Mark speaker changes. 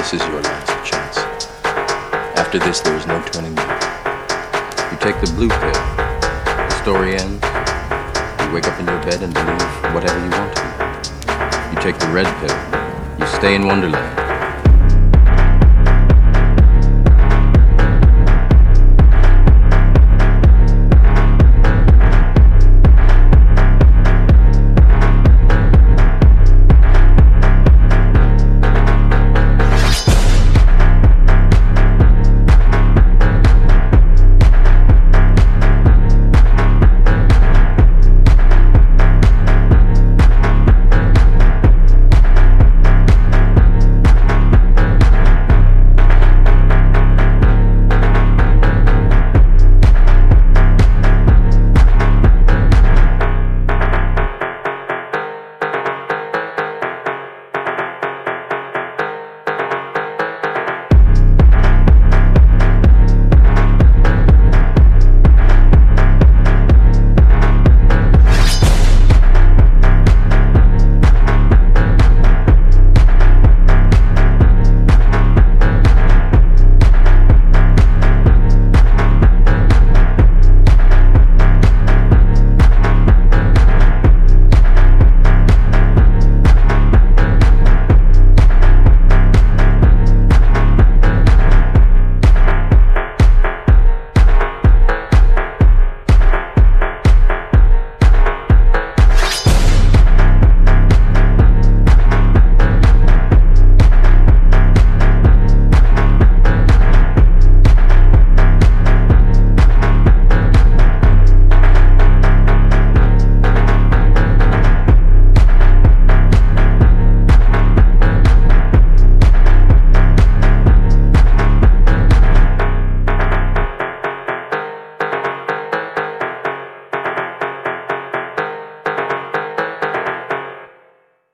Speaker 1: this is your last chance. After this, there is no turning back. You take the blue pill, the story ends, you wake up in your bed and believe whatever you want to. You take the red pill, you stay in Wonderland.